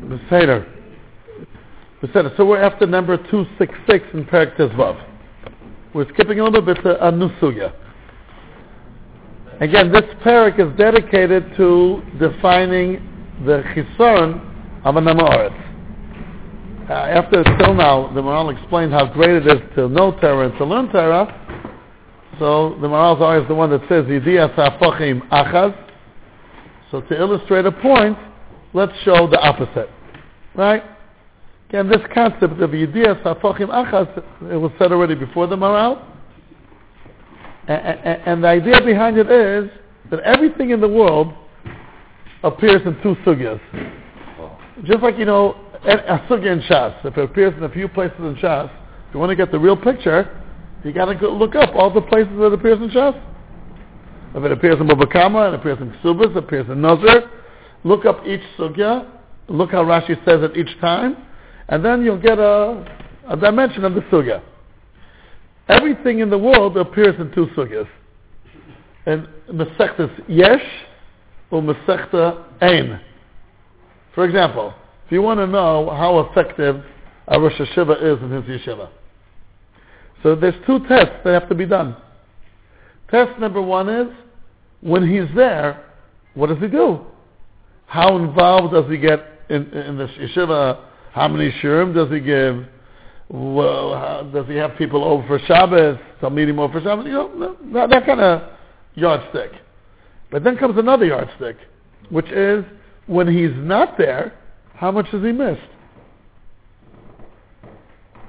Beseder. Beseder. So we're after number 266 in Perak Tezvav. We're skipping a little bit to a Nusuya. Again, this parak is dedicated to defining the chisaron of an amoritz. Uh, after till now, the Maharal explained how great it is to know Torah and to learn Torah. So the Maharal is always the one that says Achaz. So to illustrate a point, let's show the opposite, right? Again, this concept of Yidiyas Hafochim Achaz, it was said already before the Maharal. And the idea behind it is that everything in the world appears in two sugyas. Just like, you know, a sugya in Shas. If it appears in a few places in Shas, if you want to get the real picture, you got to look up all the places that it appears in Shas. If it appears in Mubakama, it appears in Ksubas, it appears in Nazir, look up each sugya, look how Rashi says it each time, and then you'll get a, a dimension of the sugya. Everything in the world appears in two sugyas. In Masechtas Yesh or Masechta Ein. For example, if you want to know how effective a Rosh Hashiva is in his yeshiva. So there's two tests that have to be done. Test number one is, when he's there, what does he do? How involved does he get in, in the yeshiva? How many shurim does he give? well, how, does he have people over for Shabbos? Some meeting over for Shabbos? You know, that, that kind of yardstick. But then comes another yardstick, which is when he's not there, how much has he missed?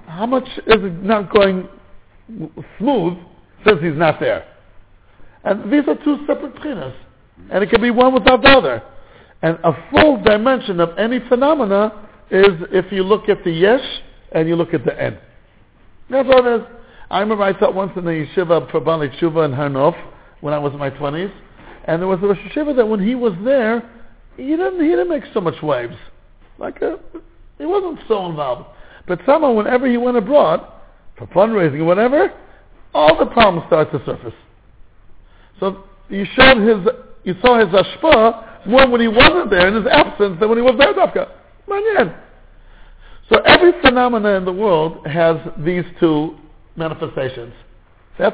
How much is it not going smooth since he's not there? And these are two separate chinas. And it can be one without the other. And a full dimension of any phenomena is if you look at the yesh and you look at the end. That's all it is. I remember I taught once in the yeshiva for Bali Tshuva in Harnof when I was in my 20s, and there was a Rosh Yeshiva that when he was there, he didn't, he didn't make so much waves. Like, a, uh, he wasn't so involved. But somehow whenever he went abroad, for fundraising or whatever, all the problems start to surface. So you showed his, you saw his ashpa more when he wasn't there in his absence than when he was there, Dafka. Man, so every phenomena in the world has these two manifestations. So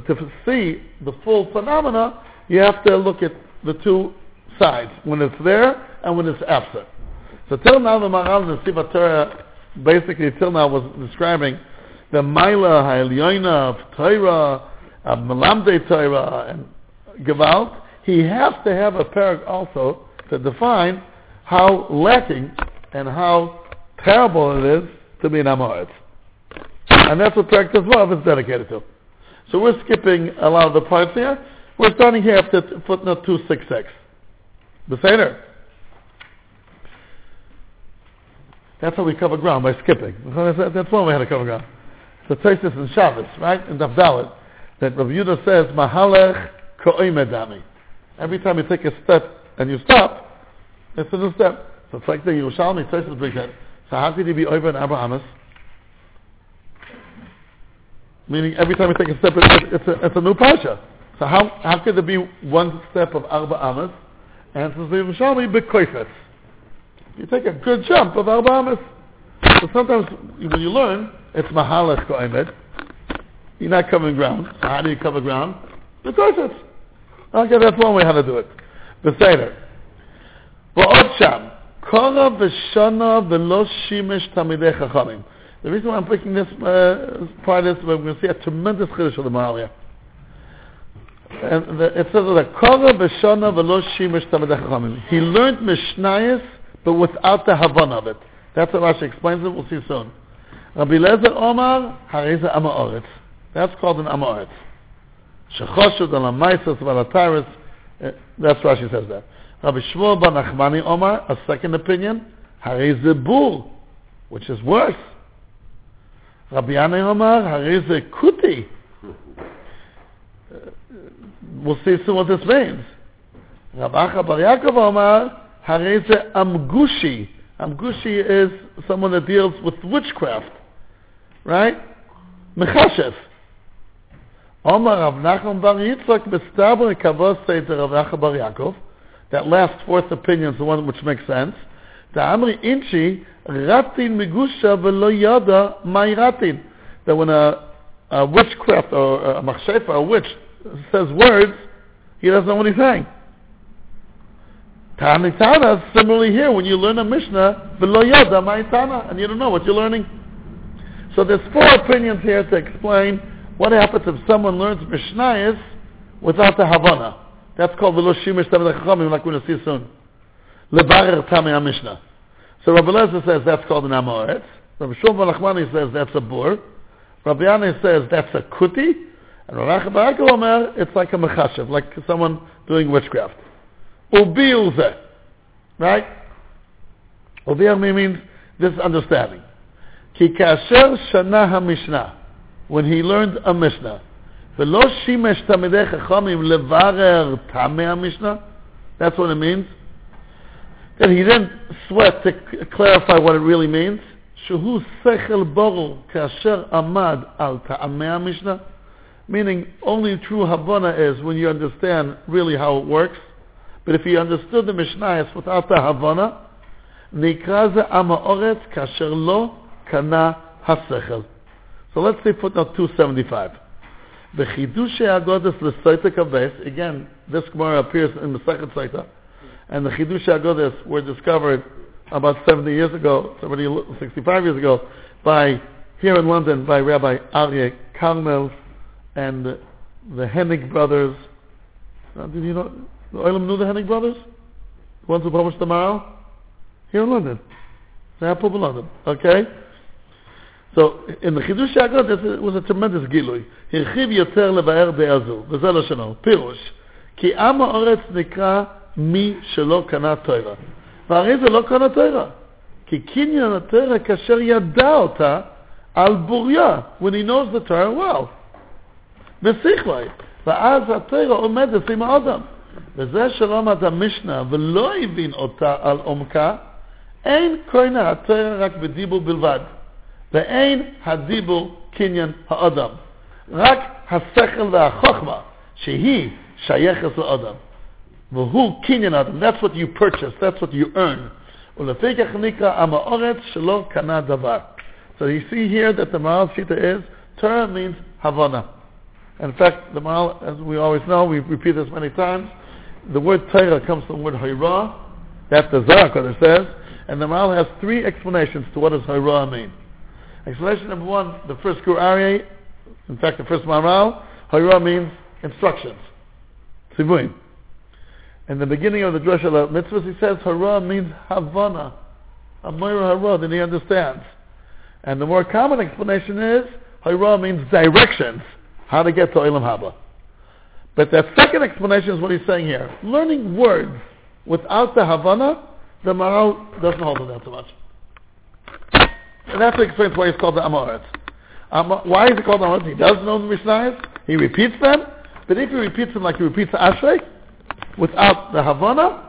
to see the full phenomena, you have to look at the two sides, when it's there and when it's absent. So till now the Maharal in the Siva Torah, basically till now was describing the Maila Ha'elyoina of Torah, of Melamde Torah, and Gewalt. He has to have a parak also to define how lacking and how terrible it is to be an Amoritz. And that's what practice love is dedicated to. So we're skipping a lot of the parts here. We're starting here after footnote 266. The Seder. That's how we cover ground, by skipping. That's one way how to cover ground. So Tosis and Shabbos, right? and In Davdalit, that Rav Yudah says, Mahalech Every time you take a step and you stop, it's a new step. So it's like the Yerushalmi Tosis brings that. So how could you be over in Abrahamis? Meaning every time you take a step, it's, it's, a, it's a new parsha. So how, how could there be one step of Arba Amas? And says the Yerushalmi, Bekoifetz. You take a good jump of Arba Amas. So sometimes when you learn, it's Mahalach Ko'emet. You're not covering ground. So how do you cover ground? Bekoifetz. Okay, that's one way how to do it. The ועוד שם, קורא ושונה ולא שימש תלמידי חכמים. The reason why I'm picking this uh, part is we're going to see a tremendous chiddush of the Maharal. And the, it says that Korah v'shana v'lo shimish tamid chachamim. He learned mishnayis, but without the havan of it. That's what Rashi explains it. We'll see soon. Rabbi Lezer Omar, Hariza Amaoretz. That's called an Amaoretz. Shechoshud al Amaisas v'al uh, That's Rashi says that. Rabbi Shmuel Bar Nachmani Omar, a second opinion, Zebul, which is worse. Rabbi Yanai Omar, Hari Kuti. We'll see soon what this means. Rabbi Acha Bar Yaakov Omar, Hari Amgushi. Amgushi is someone that deals with witchcraft. Right? Mechashev. Omar Rav Nachman Bar Yitzchak, Kavos Rav Acha Bar Yaakov, That last fourth opinion is the one which makes sense. Amri Inchi, Ratin Megusha Velo Yada Mai Ratin. That when a, a witchcraft or a machshefa, a witch, says words, he doesn't know what he's saying. Tani Tana, similarly here, when you learn a Mishnah, Velo Yada Mai Tana, and you don't know what you're learning. So there's four opinions here to explain what happens if someone learns Mishnayos without the Havana. That's called Velo Shimish Tamid like we're going to see soon. Levarer Tamei Mishnah. So Rabbi Lezer says that's called an Amoretz. Rabbi Shulman Nachmani says that's a Bur. Rabbi Yanai says that's a Kuti. And Rabbi Barakah Omer, it's like a Mechashev, like someone doing witchcraft. Ubiuze. Right? Ubiel means this understanding. Ki kasher shana ha-mishnah When he learned a Mishnah. ולא שימש תלמידי חכמים לברר טעמי המשנה? That's what it means. That he didn't sweat to clarify what it really means. שהוא שכל ברור כאשר עמד על טעמי המשנה? Meaning, only true Havana is when you understand really how it works. But if you understood the Mishnah without the Havana, נקרא זה עם האורץ כאשר לא קנה השכל. So let's say footnote 275. The Chidush Agodas L'Soita Kaves, again, this Gemara appears in the second Soita, and the Chidush Agodas were discovered about 70 years ago, 70, 65 years ago, by, here in London, by Rabbi Aryeh Carmel and the, the Hennig brothers. Uh, did you know, the Oilam knew the Hennig brothers? The ones who published the Maral? Here in London. They have people in London, okay? So, in the Chidush Agod, it was a tremendous גילוי. הרחיב יותר לבאר דעה זו, וזה לשונו. פירוש, כי עם האורץ נקרא מי שלא קנה תוירה. והרי זה לא קנה תוירה. כי קניין התוירה כאשר ידע אותה על בוריה, when he knows the Torah well. בשכלי. ואז התוירה עומדת עם האדם. וזה שלא למד המשנה ולא הבין אותה על עומקה, אין קוינה התוירה רק בדיבור בלבד. ואין הדיבור קניין האדם. רק השכל והחוכמה, שהיא שייכת לאדם. והוא קניין האדם. That's what you purchase, that's what you earn. ולפיכך נקרא עם האורץ שלא קנה דבר. So you see here that the Maral Shita is, Torah means Havana. In fact, the Maral, as we always know, we repeat this many times, the word Torah comes from the word Hairah, that's the Zohar Kodesh says, and the Maral has three explanations to what does Hairah mean. Explanation number one, the first Gur Aryeh, in fact the first Maral, Hairah means instructions. Sivuim. In the beginning of the Drush al Mitzvahs, he says Hara means Havana. Amira Hara, then he understands. And the more common explanation is Hara means directions, how to get to Olam Haba. But that second explanation is what he's saying here. Learning words without the Havana, the Maral doesn't hold to that so much. And that's what explains why he's called the Amoritz. Um, why is he called Amoritz? He does know the Mishnayos, he repeats them, but if he repeats them like he repeats the Ashrei, without the Havana,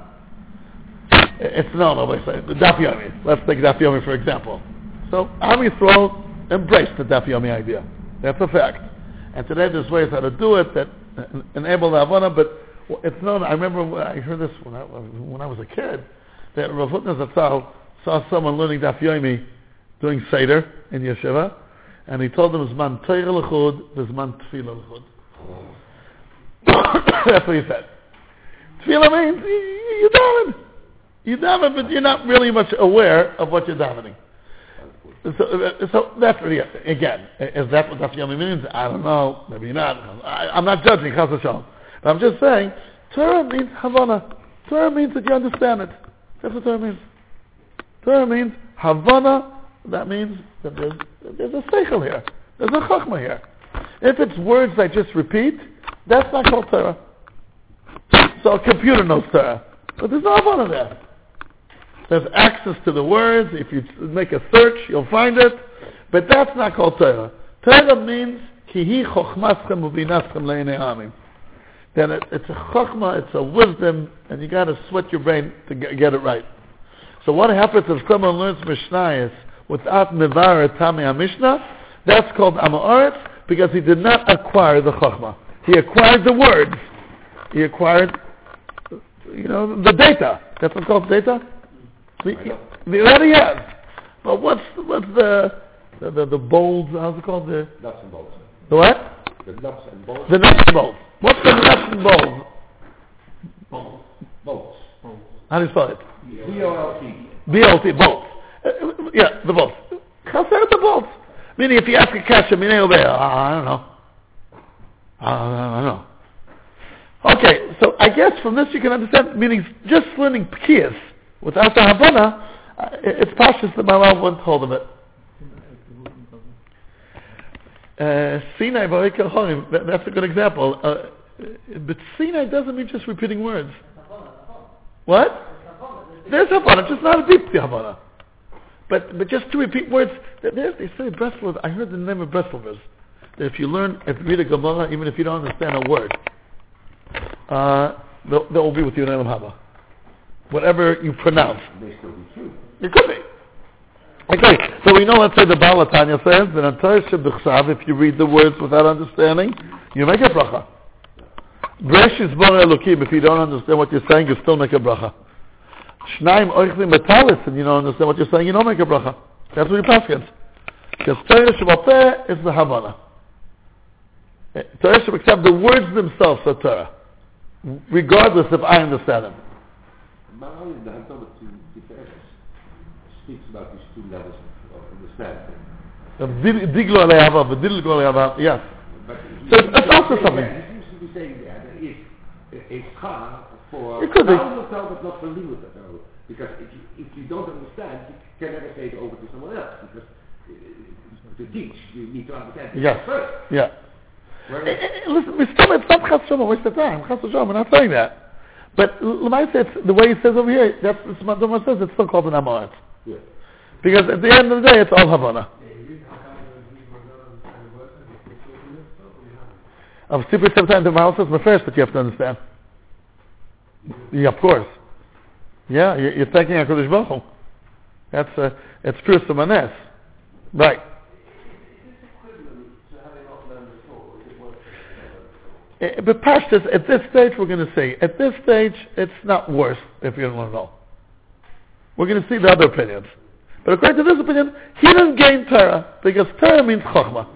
it's known, obviously. The Daf Yomi. Let's take Daf Yomi for example. So, Am Yisrael embraced the Daf Yomi idea. That's a fact. And today there's ways how to do it that enable the Havana, but it's known, I remember I heard this when I, when I was a kid, that Rav Hutner Zatzal saw someone learning Daf Yomi doing Seder in Yeshiva, and he told them Zman Teir L'chud, Zman Tefillah L'chud. That's what he said. Tefillah means you daven. You daven, but you're not really much aware of what you're davening. So, uh, so that's really, again, is that what Daf means? I don't know. Maybe not. I, am not judging, But I'm just saying, Torah means Havana. Torah means that you understand it. That's what Torah means. Torah means Havana that means that there's, there's a seichel here. There's a chachma here. If it's words I just repeat, that's not called Torah. So a computer knows Torah. But there's no Havana there. There's access to the words. If you make a search, you'll find it. But that's not called Torah. Torah means kihi chochmaschem uvinaschem le'inei Then it, it's a chokhmah, it's a wisdom, and you got to sweat your brain to get it right. So what happens if someone learns Mishnayos without Mevar Tami HaMishnah, that's called Amoritz because he did not acquire the Chokhmah. He acquired the words. He acquired you know, the data. That's what's called data. The, the already has. But what's what's the the the, the bolts? How's it called? The Nuts and bolts. the what? The nuts and bolts. The nuts and bolts. What's the nuts and bolts? Bolts. How do you spell it? B-O-L-T. BLT bolts. Yeah, the bolts. Chaser the bolts. Meaning, if you ask a kasha, meaning over there, I don't know. I don't know. Okay, so I guess from this you can understand, meaning just learning pkiyas without the habana, uh, it's pashas that my mom wouldn't hold of it. Uh, Sinai, Barik Horim, that's a good example. Uh, but Sinai doesn't mean just repeating words. What? There's Havana, just not a deep Havana. But but just to repeat words, they say Breslov, I heard the name of Breslovers, that if you learn, if you read a Gemara, even if you don't understand a word, uh, they'll, they'll be with you in Elam Haba. Whatever you pronounce. May still be true. It could be. Okay, so we know, let's say the Balatanya says that on Torah Shebechsav, if you read the words without understanding, you make a bracha. Breshis Bar Elokim, if you don't understand what you're saying, you still make a bracha. Shnaim Oichlim Metalis, and you don't understand what you're saying, you don't make a bracha. That's what you pass against. Because Torah Shebapeh is the Havana. Eh, Torah Shebechsav, the words themselves are Torah. Regardless if I understand them. The Tiferes speaks about these two levels of understanding. Diglo alei hava, v'dilgo alei hava, yes. But So it's- also something. He seems to be saying that is a, schar for It could be. Tao but not for Limud Because if you, if you don't understand, you can never say it over to someone else. Because uh, to teach, you need to understand it Yes. first. Yeah. Eh, Whereas, eh, eh, Listen, we still, it's not chas shoma, waste of time. Chas shoma, we're not saying that. But Lamai says, the way he says over here, that's, that's what Doma says, it's still called an Amorat. yeah. Because at the end of the day, it's all Havana. Of super sometimes the Mahal says first, but you have to understand. Yeah, of course. Yeah, you- you're thanking HaKadosh Baruch Hu. That's, uh, it's pure Samanes. Right. Uh, But Pashtas, at this stage, we're going to say, at this stage, it's not worse if you don't want to know. We're going to see the other opinions. But according to this opinion, he didn't gain Torah, because Torah means Chokhmah.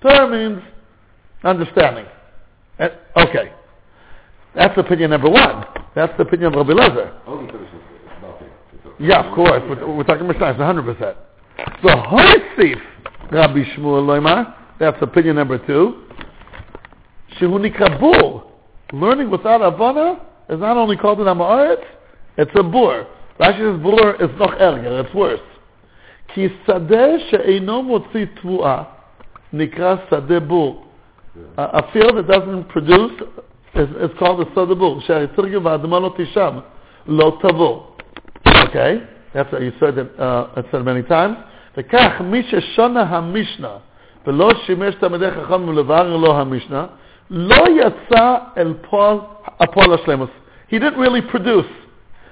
Torah means understanding. Uh, okay. That's opinion number one. That's the opinion of Rabbi Lezer. Yeah, of course. We're, we're talking Mishnah, 100%. So Horsif, Rabbi Shmuel Loimar, that's opinion number two. Shehuni Kabul, learning without Avana, is not only called an Amaret, it's a boor. Rashi says boor is noch erger, it's worse. Ki sadeh she'eino motzi tvu'a, nikra sadeh boor. A field that doesn't produce is, is called a שדה בור. שהרי צריך והאדמה לא תשם, לא תבוא. Okay? That's what you said it, uh, it said many times. וכך, מי ששונה המשנה ולא שימש תלמידי חכם לבאר לו המשנה, לא יצא אל פועל, הפועל השלמוס. He didn't really produce.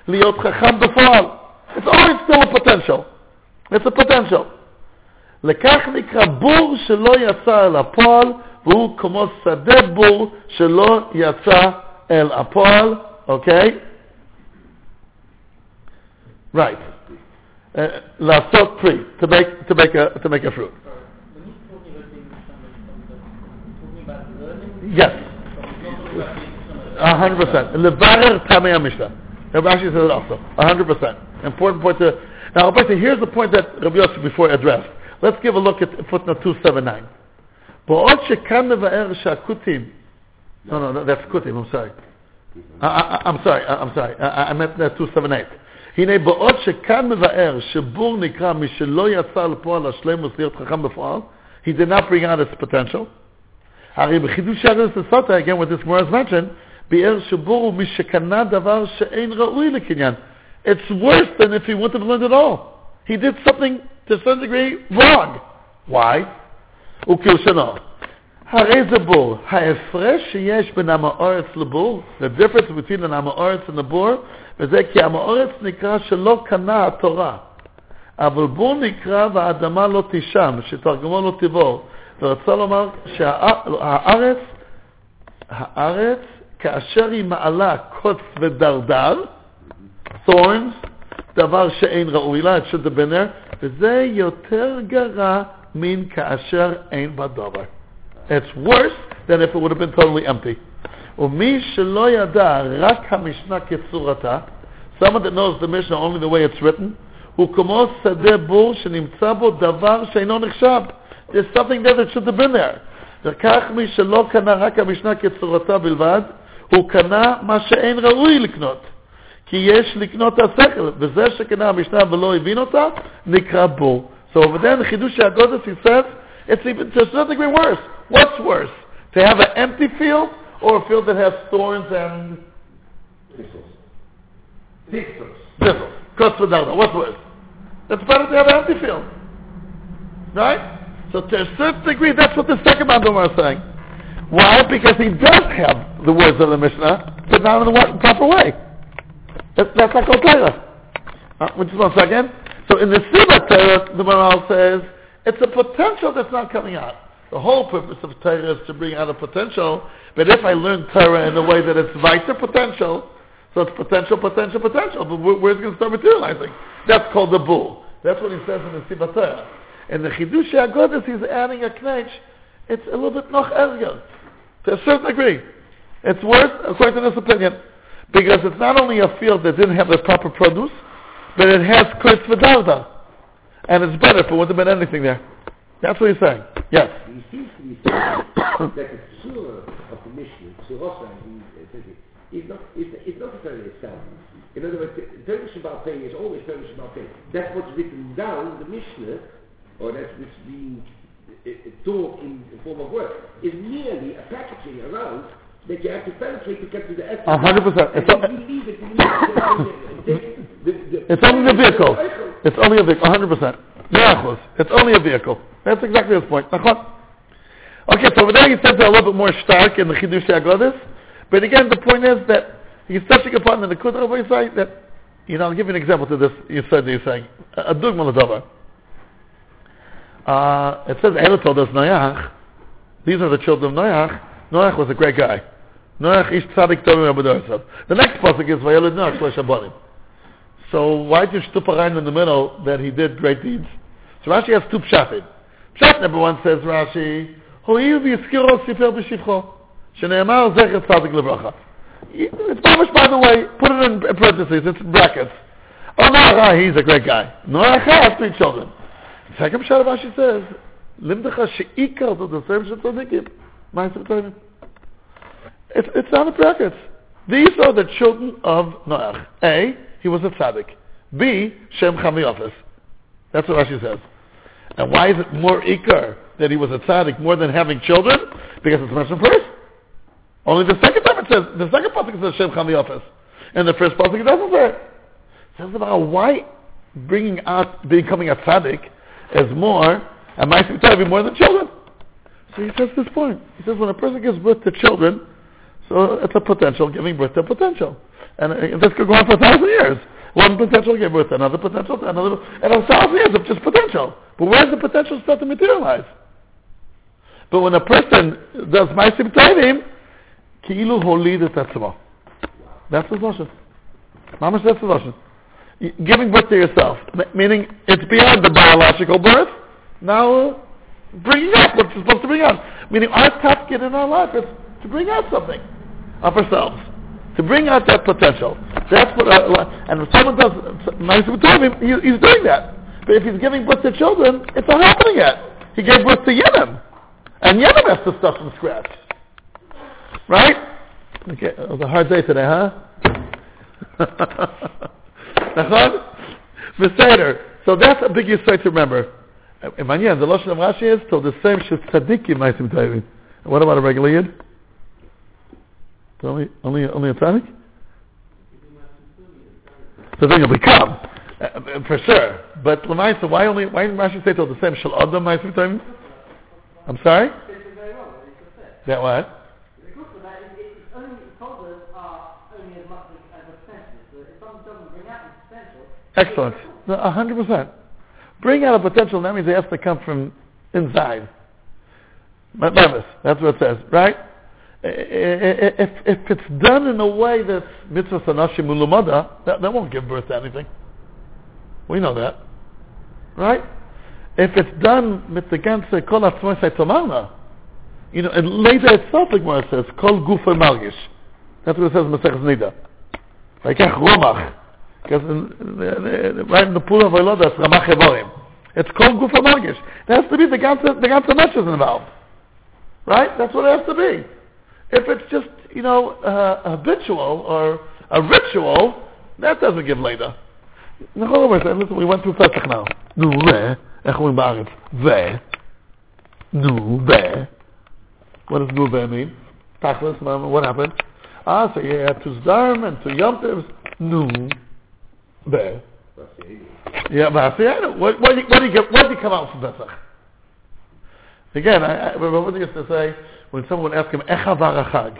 להיות חכם בפועל. It's always still a potential. It's a potential. לכך נקרא בור שלא יצא אל הפועל, והוא כמו שדה בור שלא יצא אל הפועל, אוקיי? Right. Uh, לעשות פרי, to make, to make, a, to make a fruit. When he's talking about being talking about learning, Yes. he's not talking about being A hundred percent. Levarer Tamei HaMishnah. Rabbi Ashi says it also. A hundred percent. Important point to... Now, Rabbi, here's the point that Rabbi Yossi before addressed. Let's give a look at footnote 279. בעוד שכאן מבאר שהכותים... No, no, no, that's כותים, I'm sorry. I, I, I'm sorry, I, I'm sorry. I, I meant that 278. הנה בעוד שכאן מבאר שבור נקרא מי שלא יצא לפועל השלמוס להיות חכם בפועל, he did not bring out its potential. הרי בחידוש ארץ הסוטה, again what this Gemara has mentioned, ביאר שבור הוא מי שקנה דבר שאין ראוי לקניין. It's worse than if he wouldn't have learned at all. He did something to a certain degree wrong. Why? וכלשונו. הרי זה בור. ההפרש שיש בין עם האורץ לבור, the difference between an עם האורץ and the בור, וזה כי עם האורץ נקרא שלא קנה התורה. אבל בור נקרא והאדמה לא תשם, שתרגמו לא תבור. ורצה לומר שהארץ, הארץ כאשר היא מעלה קוץ ודרדר, thorns, דבר שאין ראוי לה, it should have וזה יותר גרע מן כאשר אין בה דבר. It's worse than if it would have been totally empty. ומי שלא ידע רק המשנה כצורתה, someone that knows the Mishnah only the way it's written, הוא כמו שדה בור שנמצא בו דבר שאינו נחשב. There's something there that should have been there. וכך מי שלא קנה רק המשנה כצורתה בלבד, הוא קנה מה שאין ראוי לקנות. כי יש לקנות השכל, וזה שקנה המשנה ולא הבין אותה, נקרא בור. So over there in the Chidush he says, it's even to a certain degree worse. What's worse? To have an empty field or a field that has thorns and Thistles. Thistles. thistles? What's worse? It's better to have an empty field. Right? So to a certain degree, that's what the second Mandoma is saying. Why? Because he does have the words of the Mishnah, but not in the proper way. That's, that's like Torah. Uh, just one second. So in the Siva Torah, the Maral says, it's a potential that's not coming out. The whole purpose of Torah is to bring out a potential, but if I learn Torah in a way that it's vital potential, so it's potential, potential, potential, but where, where's it going to start materializing? That's called the bull. That's what he says in the Siva Torah. In the Chidush HaGodes, he's adding a knetch. It's a little bit noch erger. To a certain degree. It's worse, according to this opinion, because it's not only a field that didn't have the proper produce, but it has kurtz v'darda. And it's better if it wouldn't have been anything there. That's what he's saying. Yes. The of the Mishnah, is not, is, is not. In other words, Torah Shabbat Pei is always Torah Shabbat Pei. That's what's written down, the Mishnah, or that's what's being uh, uh, taught in the form of word, is merely a packaging around that you have to penetrate to get to the essence. A hundred percent. It's then a- you leave it in the middle and take the, the, It's only a vehicle. It's only a vehicle, 100%. Miracles. It's only a vehicle. That's exactly his point. Okay, so over there he says they're a little bit more stark in the Chidush HaGodes. But again, the point is that he's touching upon the Nekudah of Yisrael that, you know, I'll give you an example to this, you said that you're saying. A dugma l'davar. Uh, it says, Ela told us Noach, these are the children of Noach. Noach was a great guy. Noach ish tzadik tovim abadorsav. The next pasuk is, Vayelid Noach shlosh abonim. So why did Shtuparein in the middle that he did great deeds? So Rashi has two pshatim. Pshat number one says Rashi, Ho'il v'yiskiro sifer b'shivcho, shene'emar zecher tzadik lebracha. It's published by the way, put it in parentheses, it's in brackets. Oh, Noach, he's a great guy. No Noach has three children. Second pshat of Rashi says, Limdecha she'ikar to the same shetzadikim. Ma'asim Tonim. It's, it's on the brackets. These are the children of Noach. A, he was a tzaddik. B, Shem Chamiofis. That's what Rashi says. And why is it more ikar that he was a tzaddik more than having children? Because it's mentioned first. Only the second time it says, the second pasuk says Shem Chamiofis. And the first pasuk doesn't say it. Says about why bringing out, becoming a tzaddik is more, and my be more than children. So he says this point. He says when a person gives birth to children, so it's a potential giving birth to a potential. And this could go on for a thousand years. One potential gave birth to another potential, to another, and a thousand years of just potential. But where's the potential start to materialize? But when a person does Maisim Tovim, Ki'ilu Holi Detetzimo. That's his notion. Mamash, that's the solution. Giving birth to yourself, meaning it's beyond the biological birth. Now, bringing up what you're supposed to bring out. Meaning our task in our life is to bring out something of ourselves to bring out that potential. That's what, uh, and if someone does Ma'asim Tovim, he, he's doing that. But if he's giving birth to children, it's not happening yet. He gave birth to Yenim, and Yenim has to start from scratch, right? Okay, it was a hard day today, huh? Mr. Beseder. So that's a big insight to remember. And the Lashon of Rashi is, so the same should tzaddikim ma'asim Tovim. What about a regular Yid? Only, only, only a tzaddik? So then you'll become, uh, for sure. But Lamaisa, why only, why didn't Rashi say to the same shal adam ma'asim tovim? I'm sorry? This is very wrong, what he just said. That what? Excellent. A hundred percent. Bring out a potential, that means it has to come from inside. That's what it says, right? Eh, eh, eh, if, if it's done in a way that's mitzvah sanashim ulumada, that, that won't give birth to anything. We know that. Right? If it's done ganze kol atzmai you know, and later itself, like Gemara says, kol gufa margish. That's what it says in Masechus Nida. Vaikach romach. Because right in the pool of Oiloda, it's ramach evorim. It's called gufa margish. It has to be the ganze, the ganze matches involved. Right? That's what it has to be. If it's just, you know, uh, habitual or a ritual, that doesn't give later. נכון, אבל listen, we went through Pesach now. נו, ו, איך אומרים בארץ? ו, נו, ו. What does נו ו mean? תכלס, what happened? Ah, so you had two Zdarim and two Yom Tovs. נו, ו. Yeah, but what, what, what, do you get, what do you come out from Pesach? Again, I, I they used to say when someone would ask him, Echavar Achag.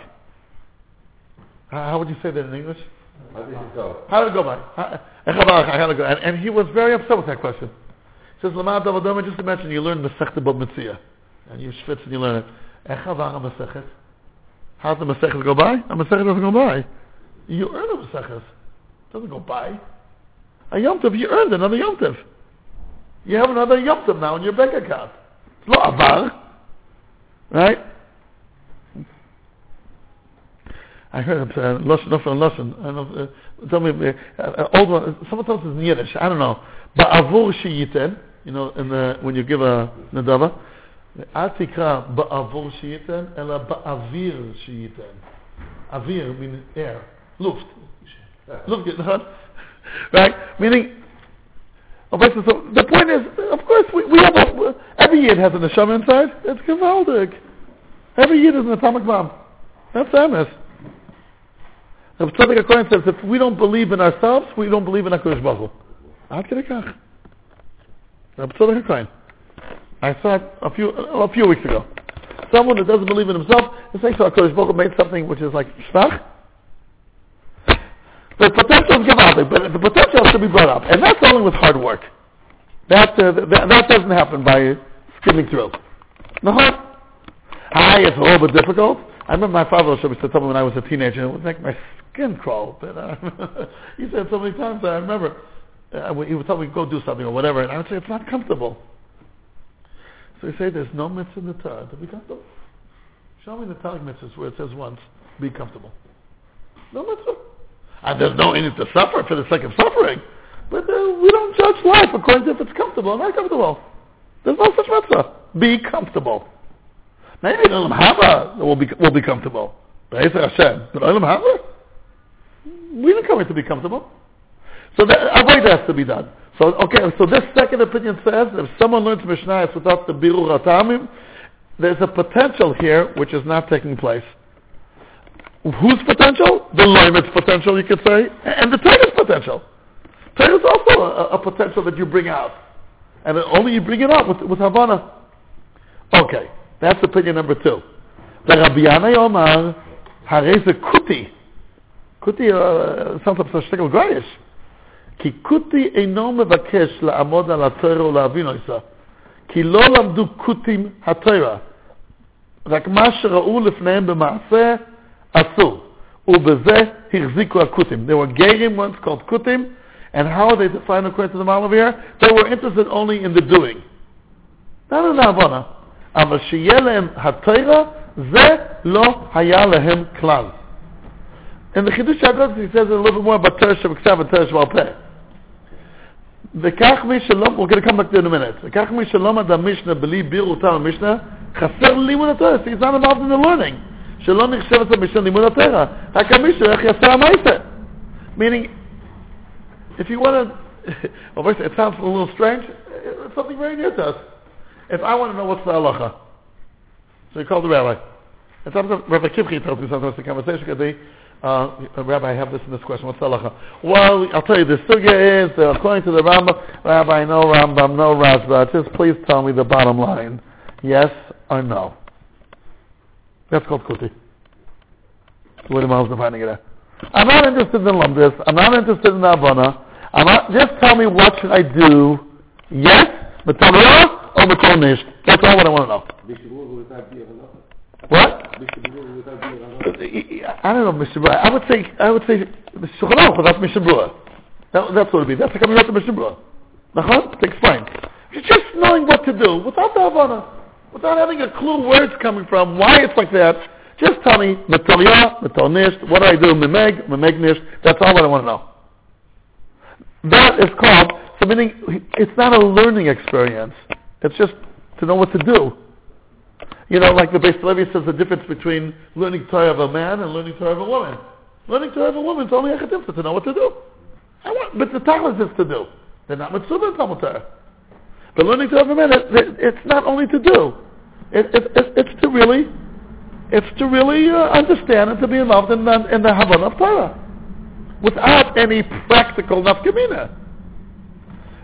How would you say that in English? How did it go? How did it go? Echavar Achag, how did it go? And, and he was very upset with that question. He says, Lamad Davadoma, just imagine you learn Masechet Bava Metzia. And you schwitz and you learn it. Echavar Masechet. How does the Masechet go by? A Masechet doesn't go by. You earn a Masechet. It doesn't go by. A Yom Tov, you earned another Yom Tov. You have another Yom Tov now in your bank account. It's not Avar. Right? I heard uh, Lashon, Lashon, Lashon. I don't know, uh, tell me, uh, uh, old one, someone tells us in Yiddish, I don't know. Ba'avur sheyiten, you know, in the, when you give a nadava, אל תקרא בעבור שייתן, אלא באוויר שייתן. אוויר means air, luft. Luft, נכון? Right? Meaning, okay, so, so the point is, of course, we, we have a, every yid has an neshama inside. It's gewaldig. Every yid is an atomic bomb. That's Amos. The Tzadok HaKohen says, if we don't believe in ourselves, we don't believe in HaKadosh Baruch. Ad kedei kach. The Tzadok HaKohen. I saw it a few, a few weeks ago. Someone that doesn't believe in himself is saying so HaKadosh Baruch made something which is like shvach. The potential is gewaldig, but the potential has to be brought up. And that's only with hard work. That, uh, that, that doesn't happen by skimming through. No. Hi, it's a little bit difficult. I remember my father used to me when I was a teenager, it would make my skin crawl. But uh, he said so many times that I remember uh, he would tell me go do something or whatever, and I would say it's not comfortable. So he say there's no mitzvah in the Torah to be comfortable. Show me the Torah mitzvahs where it says once, be comfortable. No mitzvah. And there's no need to suffer for the sake of suffering. But uh, we don't judge life according to if it's comfortable or not comfortable. There's no such mitzvah. Be comfortable. Maybe in Olam Haba will be will be comfortable. but Be'ezer Hashem. But Olam Haba, we didn't come here to be comfortable. So that avoid has to be done. So okay, so this second opinion says that if someone learns Mishnah without the birur atamim, there's a potential here which is not taking place Whose potential? The Loimit's potential, you could say, and the Torah's potential. Torah is also a, a, potential that you bring out. And only you bring it out with, with Havana. Okay, that's opinion number two. The Rabbi Yanai Omar, הרי זה כותי. כותי sounds like שטקל גויש. כי כותי אינו מבקש לעמוד על התורה ולהבין אותה. כי לא למדו כותים התורה. רק מה שראו לפניהם במעשה אסור. ובזה החזיקו הכותים. There were gerim once called kutim, and how are they defined according to the Malavir? They were interested only in the doing. Not in the Havana. אבל שיהיה להם התורה, זה לא היה להם כלל. In the Chidush HaGods he says a little bit more about Torah שבכתב and Torah שבעל פה. וכך מי שלא, we're going to come back to in a minute, וכך מי שלא למד המשנה בלי בירו אותם המשנה, חסר לימוד התורה, he's not involved in the learning. שלא נחשבת המשנה לימוד התורה, רק המשנה איך יעשה המעשה. Meaning, if you want to, well, it sounds a little strange, it's something very near to us. If I want to know what's the halacha, so you call the rabbi. And sometimes Rabbi Kivchi tells me sometimes the conversation could be, uh, Rabbi, I have this and this question. What's the halacha? Well, I'll tell you, the sugya is, uh, according to the Rambam, Rabbi, no Rambam, no Rashba, just please tell me the bottom line. Yes or no? That's called kuti. What am I defining it? I'm not interested in the lumdis. I'm not interested in the abana. I'm not, just tell me what should I do. Yes, but tell me or Makol Nish. That's all what I want to know. What? Mishnah Berurah without being around. I don't know, Mr. I would say, I would say, Shulchan Aruch without Mishnah Berurah. That, that's what it would be. That's like coming out to Mishnah Berurah. Nachon? It's just knowing what to do without the Havana. Without having a clue where it's coming from, why it's like that. Just tell me, Metalya, Metalnisht, what do I do, Memeg, Memegnisht. That's all what I want to know. That is called, so it's not a learning experience. It's just to know what to do. You know, like the Beis Levi says the difference between learning Torah of a man and learning Torah of a woman. Learning Torah of a woman is only a chetimta to know what to do. I want, but the Tachlis is to do. They're not mitzvah in Talmud Torah. But learning Torah of a man, it, it, it's not only to do. It, it, it, it's to really, it's to really uh, understand and to be involved in the, in the Havana of Torah. Without any practical nafkamina.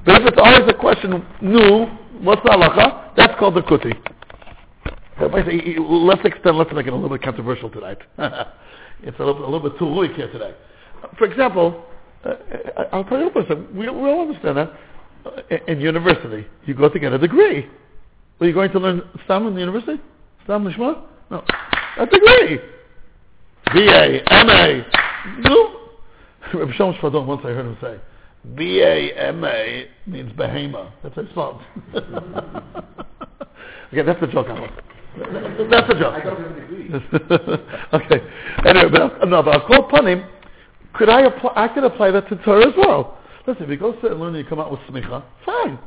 But if it's always a question, new, what's the halacha? That's called the kuti. Let's extend, let's make it a little bit controversial tonight. it's a little, a little bit too weak here today. For example, uh, I'll tell you a person, we, we all understand that. In university, you go to get a degree. Are you going to learn Stam in the university? Stam Lishma? No. A degree. BA, MA. No. Rabbi Shlomo Shfadon, once I heard him say, BA, MA means behema. That's what it's spelled. okay, that's a joke, Alan. That's a joke. I don't have a degree. okay. Anyway, but no, but I'll call upon him. Could I apply? I could apply that to Torah as well. Listen, if you go sit and learn and you come out with smicha, fine.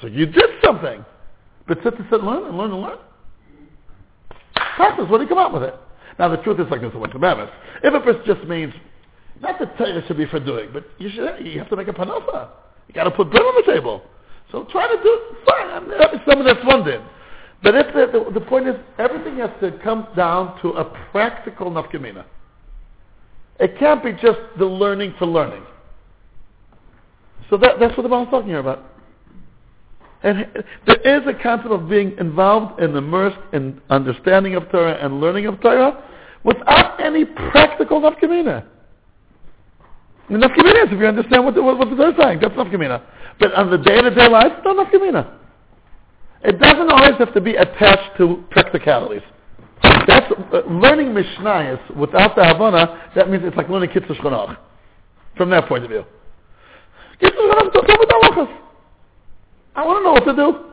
So you did something. But sit to sit and learn and learn and learn. Practice. Do you come out with it? Now the truth is like this one commandments. If person just means not that Torah should be for doing, but you should you have to make a panosa. You got to put bread on the table. So try to do fine. I mean, that is something that's funded. But if the, the, the point is, everything has to come down to a practical nafkamina. It can't be just the learning for learning. So that, that's what the Bible's talking here about. And there is a concept of being involved and immersed in understanding of Torah and learning of Torah without any practical nafkamina. Nafkamina is if you understand what the, what, the Torah is saying. That's nafkamina. But on the day-to-day life, it's not nafkamina. It doesn't always have to be attached to practicalities. That's uh, learning Mishnayos without the Havana. That means it's like learning Kitzur. From that point of view, Kitzur Shchonach don't tell me the halachas. I want to know what to do.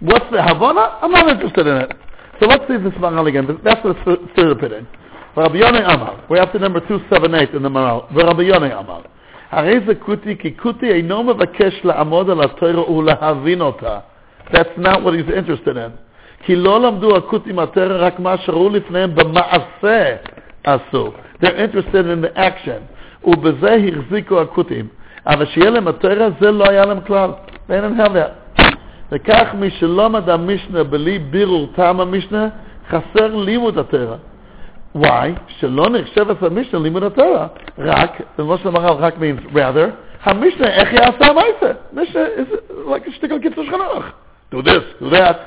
What's the Havana? I'm not interested in it. So let's see this Maral again. That's the third- third opinion. Rabbi Yonei Amar. We're up to number 278 in the Maral. Rabbi Yonei Amar. הרי זה כותי, כי כותי אינו מבקש לעמוד על התורה ולהבין אותה. That's not what he's interested in. כי לא למדו הכותים התורה רק מה שראו לפניהם במעשה עשו. They're interested in the action. ובזה החזיקו הכותים. אבל שיהיה להם התורה, זה לא היה להם כלל. Didn't have that. וכך מי שלא מדע משנה בלי בירור טעם המשנה, חסר לימוד התורה. Why? שלא נחשבת המשנה לימוד התורה. רק, לא של המר"ל רק means rather, המשנה איך יעשה המעשה. משנה like a שטיקל קיצור שכנוך. Do this, do that.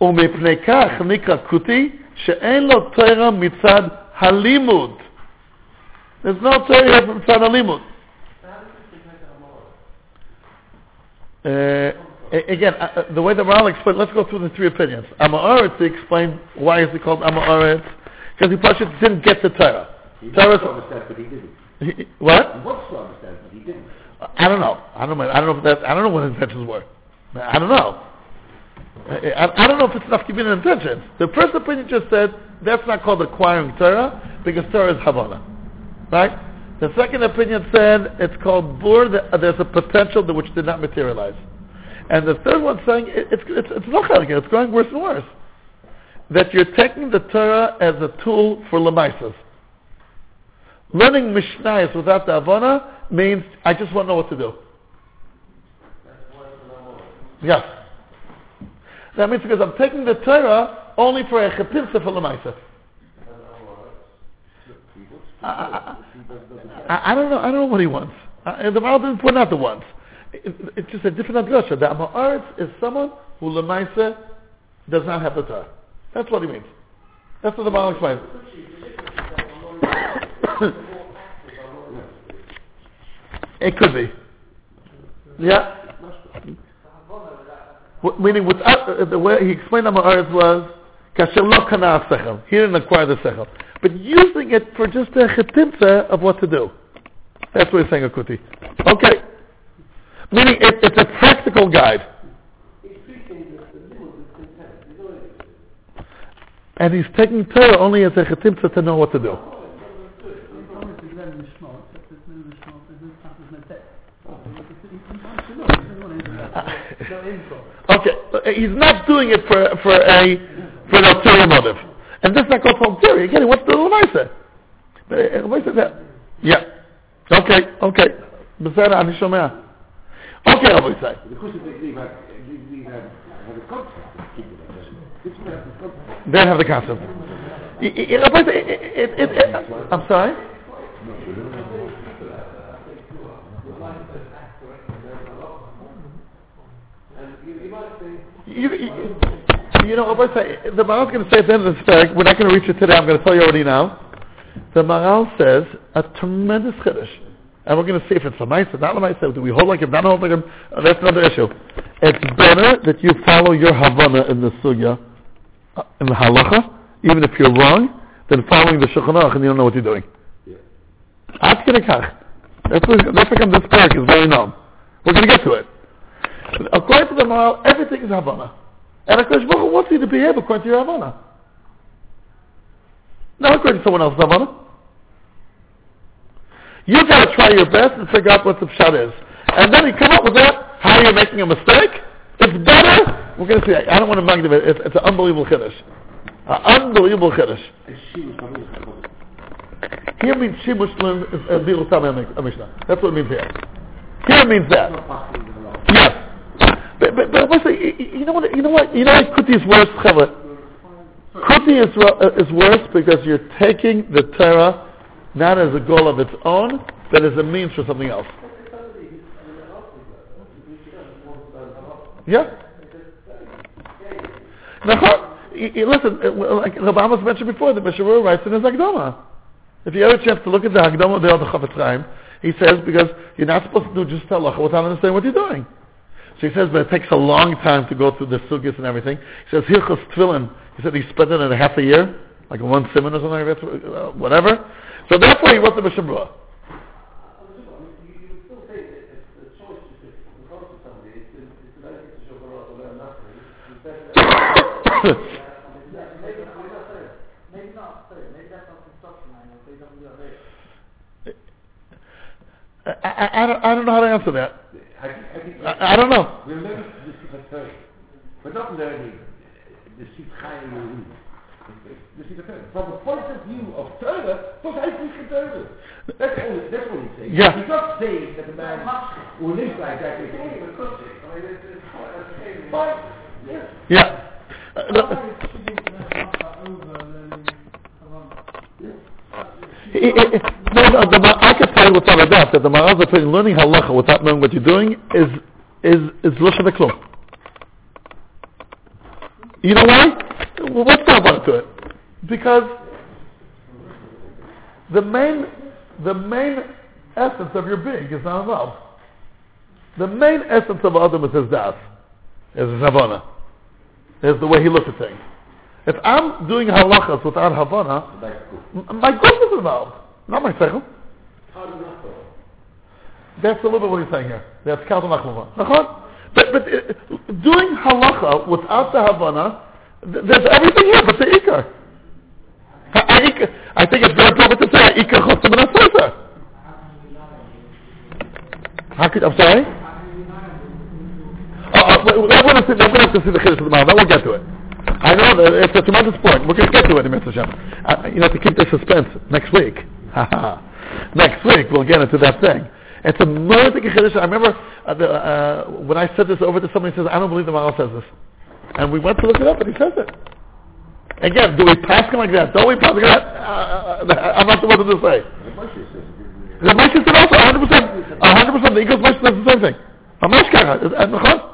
ומפני כך נקרא כותי שאין לו תורה מצד הלימוד. There's no תורה מצד הלימוד. Again, uh, uh, the way the Maral explained, let's go through the three opinions. Amaretz, he explained why is he called Amaretz? Because he probably didn't get the Torah. He wants to Torah understand, but he didn't. he- what? He wants to understand, but he didn't. I don't know. I don't know. I don't know if that. I don't know what his intentions were. I don't know. I, I, I don't know if it's enough to be an intentions. The first opinion just said that's not called acquiring Torah because Torah is Havana, right? The second opinion said it's called bur. Uh, there's a potential which did not materialize, and the third one saying it, it's it's it's not. It's going worse and worse. That you're taking the Torah as a tool for lemaisas. Learning Mishnayos without the Havana means I just want to know what to do. Yes. That means because I'm taking the Torah only for a chepinsa for lemaisa. I, I, I, don't know. I don't know what he wants. Uh, the Maral didn't point out the wants. It, it's just a different address. The Amaretz is someone who lemaisa does not have the Torah. That's what he means. That's what the Maral explains. it could be. Yeah. W- meaning without uh, the way he explained Amaretz was Kasher lo kana sechel. He didn't acquire the sechel. But using it for just a chetimtza of what to do. That's what he's saying, Akuti. Okay. Meaning it, it's a practical guide. He's treating the, the limit with contempt. He's already And he's taking Torah only as a chetimtza to know what to do. Obviously, you learn Mishmor, except there's no Mishmor, there's no time, there's no text. He wants to know, he doesn't want to interact. No info. Okay, he's not doing it for for a for an ulterior motive, and this is not called for ulterior. Again, what's the Lamaisa? Lamaisa that? Yeah. Okay, okay. בסדר, אני שומע. אוקיי, רבותיי. Because of the, we have, we, we have, have a concept of keeping it. This one has the concept. They have the concept. Y- y- y- Reboisai, it- it- it- it- I'm sorry? You, you, you know, the Maharal is going to say at the end of this fact, we're not going to reach it today, I'm going to tell you already now. The Maharal says a tremendous chiddush. And we're going to see if it's a mice or not a mice. Do we hold like him, not hold like him? Uh, That's another issue. It's better that you follow your Havana in the Sugya, uh, in the Halacha, even if you're wrong, than following the Shulchan and you don't know what you're doing. Kei kach. That's what, that's how come this parak is very known. We're going to get to it. According to the Maharal, everything is Havana. And Akash Baruch Hu wants you to behave according to your Havana. Not according to someone else's Havana. You've got to try your best and figure out what the pshat is. And then you come up with that, how you're making a mistake. It's better. We're going to see. I don't want to bug it. It's, it's an unbelievable chiddush. An unbelievable from Here means Shimush Lim Tameh Mishnah. That's what it means here. Here means that. Yes. But, but, but the, you know what, you know what, you know what Kuti is worse, Chavra? Kuti is, uh, is worse because you're taking the Torah not as a goal of its own, but as a means for something else. Yeah. Listen, uh, well, like Rabbi Amos mentioned before, the Mishnah writes in his Hakdama. If you have a chance to look at the Hakdama, the other Chafetz Chaim, he says because you're not supposed to do just halacha without understanding what you're doing. So he says, but it takes a long time to go through the sugyas and everything. He says, Hilchos Tefillin, he said he spent it in a half a year, like one simon or something like uh, whatever. So therefore he wrote the Mishnah that's. I, I, I, don't, I don't know how to answer that. I think, I think I, I don't know. we're learning the. We're not learning the Sifat Yehudim. The Sifat Torah. From the point of view of Torah, was hij niet Torah. That's all, that's all he's saying. Yeah. He's not saying that the man who lives like that is only a country. I mean, it's, it's quite a shame. Fine. Yes. Yeah. Uh, look, He- he- he- no, no, the, I tell you without a doubt that the Maharal's opinion, learning halacha without knowing what you're doing is is is lushon klum. You know why? Let's talk about it to it. Because the main the main essence of your being is not involved. The main essence of Adam is his das, is his havana, is the way he looks at things. If I'm doing halachas without havana, My growth is involved, not my sechel. How does that? That's a little bit what he's saying here. That's kalta machluma. Nachon? But, but uh, doing halacha without the havana, th- there's everything here but the ikar. I think it's very appropriate to say ikar chosim and asota. How could, I'm sorry? Uh, uh, wait, wait, I want to see, the chiddush of the. Then we'll get to it. I know that it's a tremendous point. We're going to get to it in. Hashem. Uh, you know, to keep the suspense next week. next week we'll get into that thing. It's a murder chiddush. I remember uh, the, uh, when I said this over to somebody, he says, "I don't believe the Maharal says this," and we went to look it up, and he says it. Again, do we pass him like that? Don't we pass him like that? Uh, uh, I'm not sure what to say. The Moshe The said also 100%, 100%, the Igros Moshe says the same thing. Hamash Kara, uh?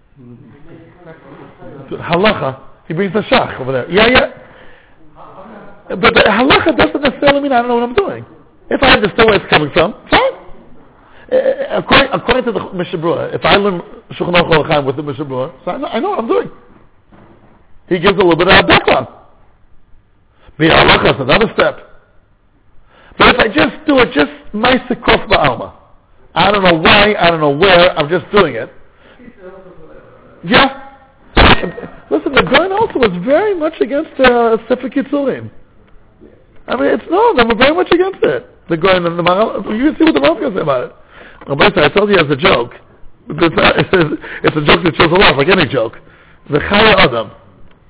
Halacha. He brings the shach over there. Yeah, yeah. But halacha doesn't necessarily mean I don't know what I'm doing. If I understand where it's coming from, fine. Uh, according, according to the Mishnah Berurah, if I learn Shulchan Aruch with the Mishnah Berurah, so I know, I know what I'm doing. He gives a little bit of a background. The halacha is another step. But if I just do it, just Maisa Kof Ba'alma. I don't know why, I don't know where, I'm just doing it. Yeah. Listen, the Gaon also was very much against uh, Sefer Kitzurim. I mean, it's no, they were very much against it. The Gaon and the Maharal, you can see what the Maharal say about it. Said, I told you as a joke. It's a, it's a joke that shows a lot, like any joke. The Chayei Adam.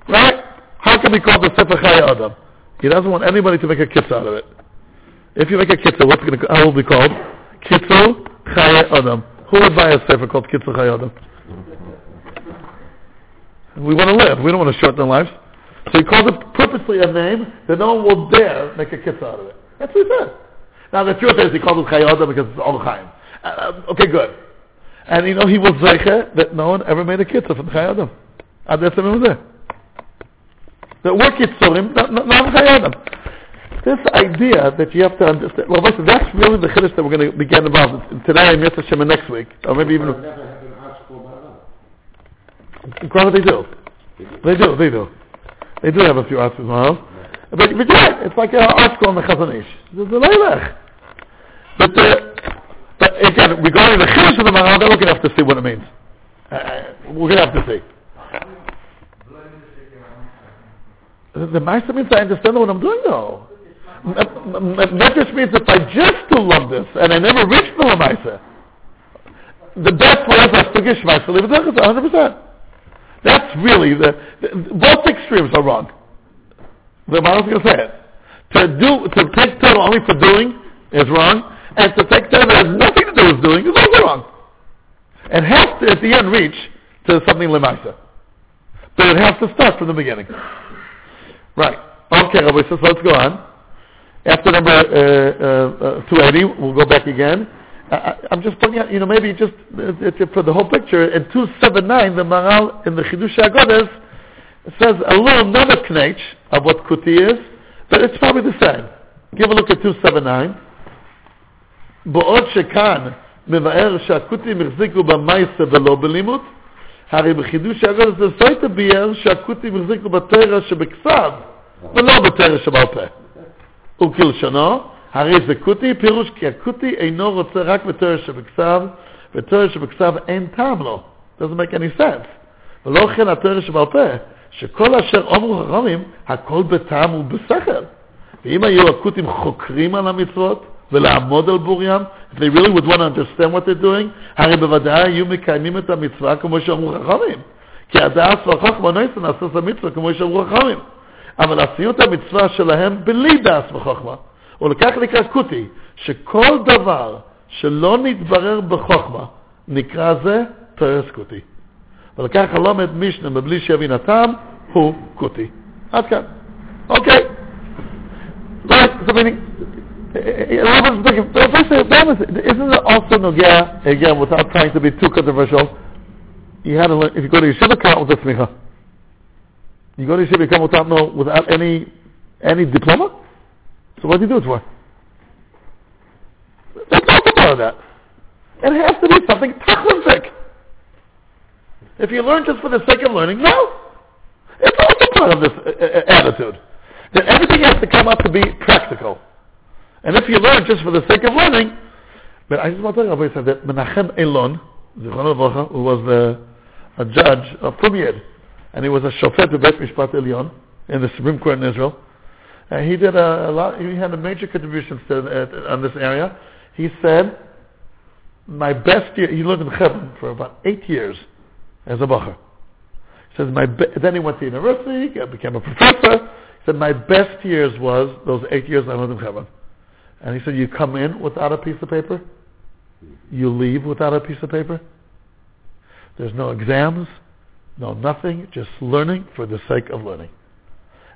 Right? How can we call the Sefer Chayei Adam? He doesn't want anybody to make a kiss out of it. If you make a kitzur, what's going to, how will it be called? Kitzur Chayei Adam. Who would buy a sefer called Kitzur Chayei Adam? We want to live. We don't want to shorten lives. So he called it purposely a name that no one will dare make a kitzur out of it. That's what he said. Now the truth is he called it Chayei Adam because it's all Chaim. Uh, okay, good. And you know he was zeiche that no one ever made a kitzur from Chayei Adam. Ad was there. That were kitzurim, not, not, not Chaya this idea that you have to understand, well, that's really the chiddush that we're going to be getting involved in today and Mitzvah Shema next week, or maybe even. never have an arch for Well, they do. They do, they do. They do have a few arts as. But, but right, it's like an article in the Chazon Ish. There's a leilech. But, uh, but again, regarding the chiddush of the Maharal, we're going to have to see what it means. Uh, we're going to have to see. The, the Master means I understand what I'm doing though. That just means if I just do love this and I never reach the Lamaisa, the best way is to get Shmai to leave it 100%. That's really the, the, both extremes are wrong. The Mahar's going to say it. To do, to take Torah only for doing is wrong, and to take Torah that has nothing to do with doing is also wrong. It has to, at the end, reach to something Lamaisa. But it has to start from the beginning. Right. Okay, Rabbi says, let's go on. After number uh, uh, uh 280, we'll go back again. I, am just pointing out, you know, maybe just uh, for the whole picture, in 279, the Maharal in the Chiddushei Aggados says a little another knech of what Kuti is, but it's probably the same. Give a look at 279. בעוד שכאן מבאר שהכותים החזיקו במייסה ולא בלימוד, הרי בחידוש הגודל זה סייטה ביאר שהכותים החזיקו בתרא שבכסב ולא בתרא שבעל פה. וכלשונו, הרי זה כותי, פירוש כי הכותי אינו רוצה רק בתואר שבכסב, ותואר שבכסב אין טעם לו. doesn't make any sense. ולא כן התואר שבעל פה, שכל אשר אומרו חכמים, הכל בטעם ובשכל. ואם היו הכותים חוקרים על המצוות, ולעמוד על בוריים, if they really would want to understand what they're doing, הרי בוודאי היו מקיימים את המצווה כמו שאמרו חכמים. כי הדעת והחוכמה נעשה נעשה את המצווה כמו שאמרו חכמים. אבל עשו את המצווה שלהם בלי דס וחוכמה. ולכך נקרא קוטי, שכל דבר שלא נתברר בחוכמה, נקרא זה תרס קוטי. ולכך הלומד משנה מבלי שיבין הטעם, הוא קוטי. עד כאן. אוקיי. Isn't it also nogea, again, without trying to be too controversial, you had to learn, if you go to yeshiva, count with the smicha. You go to Yeshiva, you come without no, without any, any diploma? So what do you do it for? That's also part of that. It has to be something tachlistic. If you learn just for the sake of learning, no. It's also part of this uh, uh, attitude. That everything has to come up to be practical. And if you learn just for the sake of learning, but I just want to tell you, said that Menachem Elon, who was the, a judge of Pumied, and he was a shofet of Bet Mishpat Elyon in the Supreme Court in Israel. And he did a, a lot. He had a major contribution to uh, on this area. He said, "My best year." He lived in Hebron for about eight years as a bacher. He says, "My be-, then he went to university, became a professor." He said, "My best years was those eight years I lived in Hebron." And he said, "You come in without a piece of paper, you leave without a piece of paper. There's no exams." No, nothing, just learning for the sake of learning.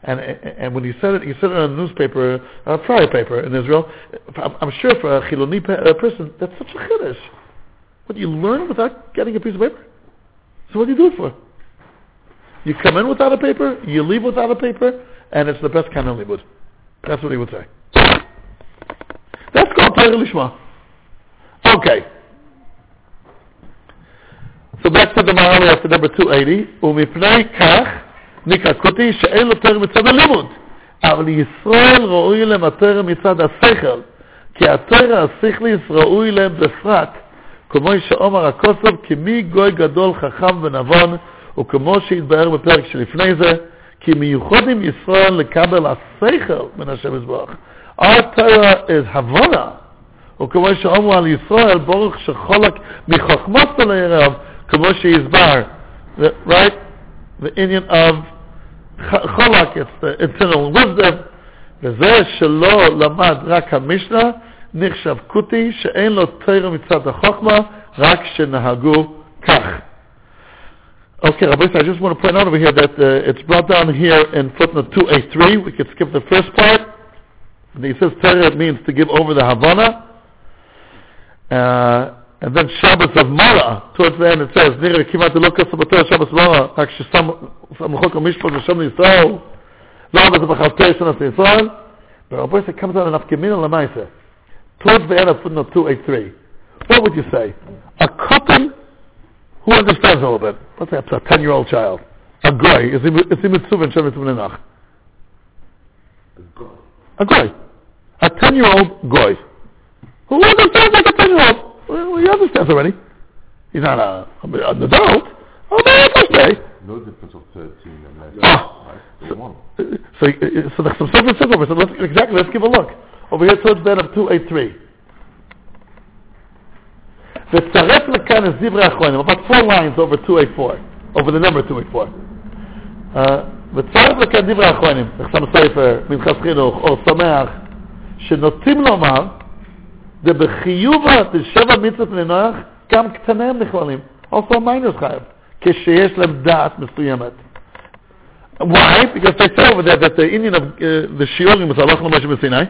And, and when he said it, he said it on a newspaper, a flyer paper in Israel. I'm, sure for a Chiloni person, that's such a chiddush. What, do you learn without getting a piece of paper? So what do you do it for? You come in without a paper, you leave without a paper, and it's the best kind of libud. That's what he would say. That's called Torah Lishma. Okay. So back to the Mahali after number 280. Kach כך נקרקותי שאין לו תרם מצד הלימוד. אבל ישראל ראוי להם התרם מצד השכל. כי התרם השכליס ראוי להם בפרט. כמו שאומר הכוסף, כי מי גוי גדול חכם ונבון, וכמו שהתבהר בפרק שלפני זה, כי מיוחדים ישראל לקבל השכל מן השם יזבח. Our Torah is הבונה. וכמו שאומרו על ישראל, ברוך שחולק מחוכמת לערב, כמו שהסבר, right? The Indian of ch- cholak, it's the internal wisdom, וזה שלא למד רק המשנה, נחשב כותי שאין לו תרא מצד החוכמה, רק שנהגו כך. Okay, Rabbi, I just want to point out over here that uh, it's brought down here in footnote 283. We could skip the first part. He says Torah means to give over the Havana. Uh, and then Shabbos of Mara, towards the end it says, Nira came out to look at Sabbatai Shabbos Mara, like she some Chok HaMishpot V'Shem Yisrael, Lama Zeh B'chal Teishon of Yisrael, but Rabbi Yisrael comes out in Afkimin and Lamaisa, towards the end of footnote 283. What would you say? A cotton who understands a little bit, let's say a 10-year-old child, a goy, is he mitzvah and Shem Yitzvah Nenach? A goy. A 10-year-old goy. Who understands like a 10-year-old? Well, he understands already. He's not a, an adult. Oh, man, that's okay. No difference of 13 and less. Ah. Right? So one. So, uh, so there's some stuff that says over. So let's, exactly, let's give a look. Over here towards the end of 283. וצרף לכאן את דברי האחרונים, about four lines over 284, over the number 284. Uh, וצרף לכאן דברי האחרונים, נחסם ספר, מנחס חינוך, או שמח, שנוטים לומר, דבחיובה דשבע מצוות בני נוח, גם קטניהם נכללים, also minors חייב, כשיש להם דעת מסוימת. Why? Because they say over there that the Indian of uh, the Shiurim is Allah Moshe Sinai.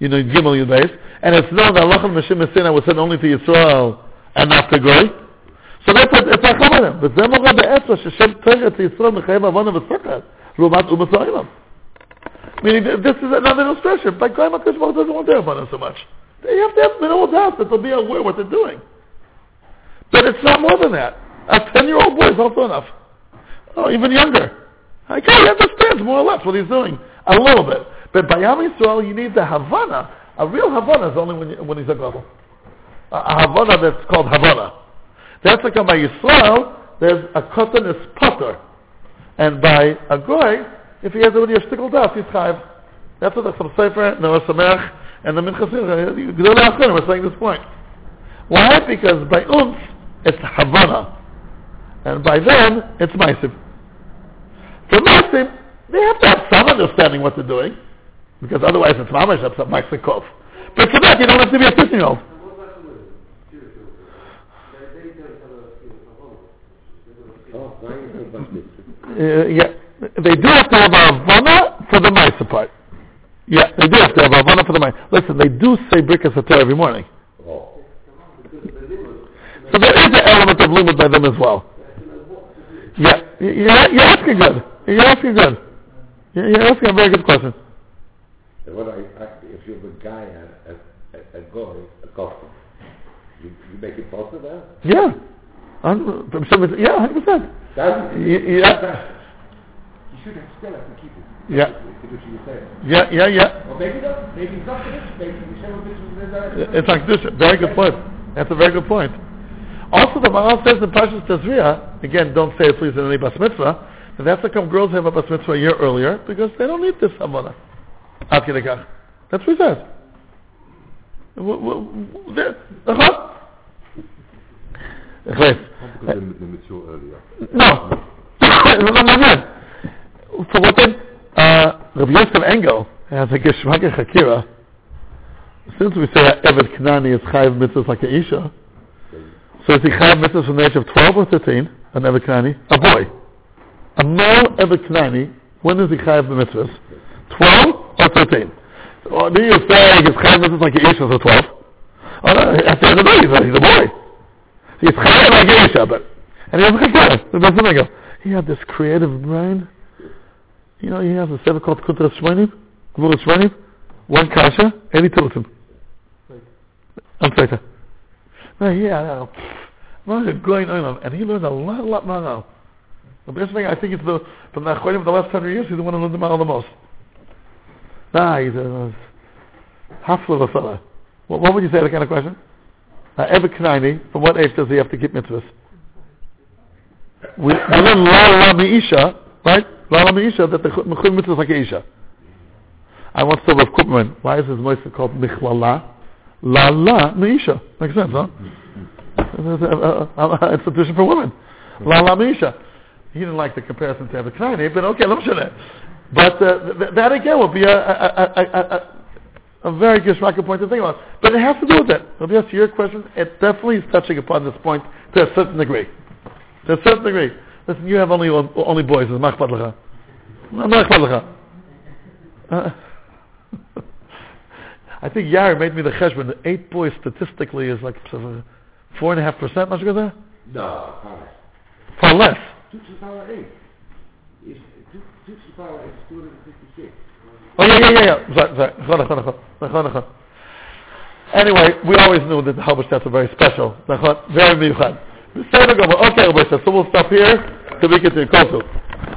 You know, Gimel Yudais. And it's known that Allah Moshe Sinai was sent only to Yisrael and not to Goy. So that's what it's Achamonim. וזה מורה בעצה ששם תרת לישראל מחייב עוונה ושכל, לעומת אומת העולם. Meaning, that this is another illustration. By Goyim HaKadosh Baruch Hu doesn't want their abundance so much. They have to have minimal doubt that they'll be aware what they're doing. But it's not more than that. A 10-year-old boy is also enough. Oh, even younger. Okay, he understands more or less what he's doing. A little bit. But by Am Yisrael, you need the Havana. A real Havana is only when, you, when he's a Gadol. A, a Havana that's called Havana. That's like by Yisrael, there's a Kotan is Potter. And by a Goy, if he has already a shtickle das, he's Chayiv. That's what the Sefer, Noah Sameach, and the Minchas Gedolei Achronim are saying this point. Why? Because by Unf, it's Havana. And by them, it's Maisim. For Maisim, they have to have some understanding what they're doing. Because otherwise it's Mamash, that's a Maisikov. But for that, you don't have to be a 15-year-old. Oh, why is it Bas Mitzvah? Uh, yeah, they do have to have a Havana for the Maisa part. Yeah, they do have to have a Havana for the Maisa. Listen, they do say Brikas Satah every morning. Oh. So there is an element of limit by them as well. Yeah, you're, you're asking good. You're asking good. You're asking a very good question. What I, I, if you're a guy, a, a, a, a guy, a coffee, you, you make it possible there? Yeah. I'm, from some, yeah, 100%. That's, Y- Yeah, You should have still have to keep it. Yeah, If you say. yeah, yeah, yeah. Or maybe not. Maybe it's not this. Maybe the seven bits is It's like this. Very good point. That's a very good point. Also, the Maharal says in Parshas Tazria, again, don't say it please in any bas mitzvah, that that's how come girls have a bas mitzvah a year earlier, because they don't need this kidei. That's what he says. Uh-huh. Because they, they mature earlier. No. no, no, no. For what then, uh, Rabbi Yosef Engel has a Geshmak Chakira. Since we say that Eved Knani is Chayiv Mitzvahs like a Isha, so is he Chayiv Mitzvahs from the age of 12 or 13, an Eved Knani? A boy. A male Eved Knani When is he chayav the mitzvahs? 12 or 13? Or do you say he's chayav mitzvahs like Isha for 12? Oh, no, at the end of the day, he's a, he's a boy. He's chayav like Isha, but, and he has a. That's the thing. He had this creative brain. You know, he has a seven called Kuntra Shmoinim, Gvul Shmoinim, one kasha, and he told him. I'm sorry. No, yeah, I know. Well, going on, and he learned a lot, a lot more now. The best thing I think is the from the Achronim of the last hundred years, he's the one who learned the Ma'al the most. Nah, he's a half of a fella. What, what would you say to that kind of question? Uh, Ever Knaini, from what age does he have to keep mitzvahs? We, we learn La La Meisha, right? La La Meisha, that the Mechum mitzvah is like Isha. I once told Rav Kupman, why is his moister called Michlala? La La Meisha. Makes sense, huh? It's a institution for women. La La Meisha. He didn't like the comparison to Ever Knaini, but okay, let me show that. But uh, th- that again would be a, a, a, a, a very geschmack point to think about. But it has to do with it. So yes, to your question, it definitely is touching upon this point to a certain degree. To a certain degree. Listen, you have only only boys. It's machbad lecha. Machbad lecha. Uh, I think Yari made me the cheshbon. The eight boys statistically is like four and a half percent. Much of that? No, far less. Far less. Two to the power eight. Is two, two to the power eight is 256. Oh yeah, yeah, yeah, yeah. Sorry, sorry. Anyway, we always knew that the Halberstadts were very special. Very miyuchad. Okay, Rabbi, so we'll stop here till we get to Kosu.